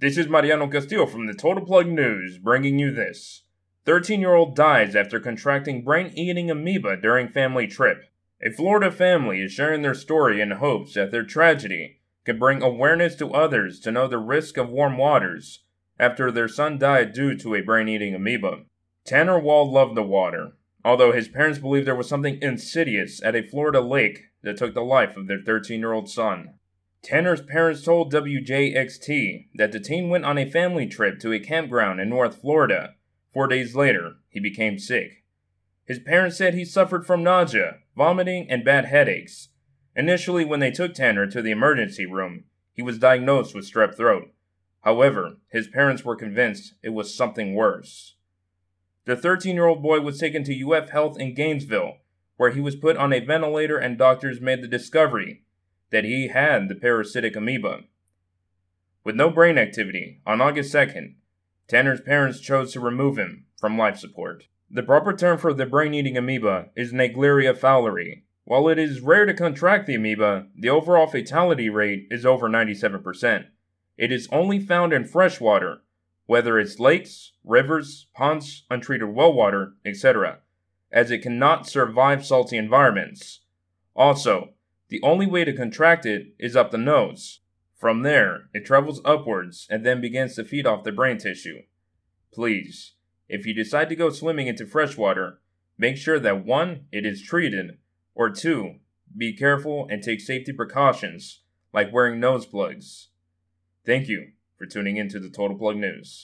This is Mariano Castillo from the Total Plug News, bringing you this. 13 year old dies after contracting brain eating amoeba during family trip. A Florida family is sharing their story in hopes that their tragedy could bring awareness to others to know the risk of warm waters after their son died due to a brain eating amoeba. Tanner Wall loved the water, although his parents believed there was something insidious at a Florida lake that took the life of their 13 year old son. Tanner's parents told WJXT that the teen went on a family trip to a campground in North Florida. Four days later, he became sick. His parents said he suffered from nausea, vomiting, and bad headaches. Initially, when they took Tanner to the emergency room, he was diagnosed with strep throat. However, his parents were convinced it was something worse. The 13 year old boy was taken to UF Health in Gainesville, where he was put on a ventilator and doctors made the discovery that he had the parasitic amoeba. With no brain activity, on August 2nd, Tanner's parents chose to remove him from life support. The proper term for the brain eating amoeba is Naegleria fowleri. While it is rare to contract the amoeba, the overall fatality rate is over 97%. It is only found in fresh water, whether it's lakes, rivers, ponds, untreated well water, etc., as it cannot survive salty environments. Also, the only way to contract it is up the nose. From there, it travels upwards and then begins to feed off the brain tissue. Please, if you decide to go swimming into fresh water, make sure that 1. it is treated, or 2. be careful and take safety precautions, like wearing nose plugs. Thank you for tuning in to the Total Plug News.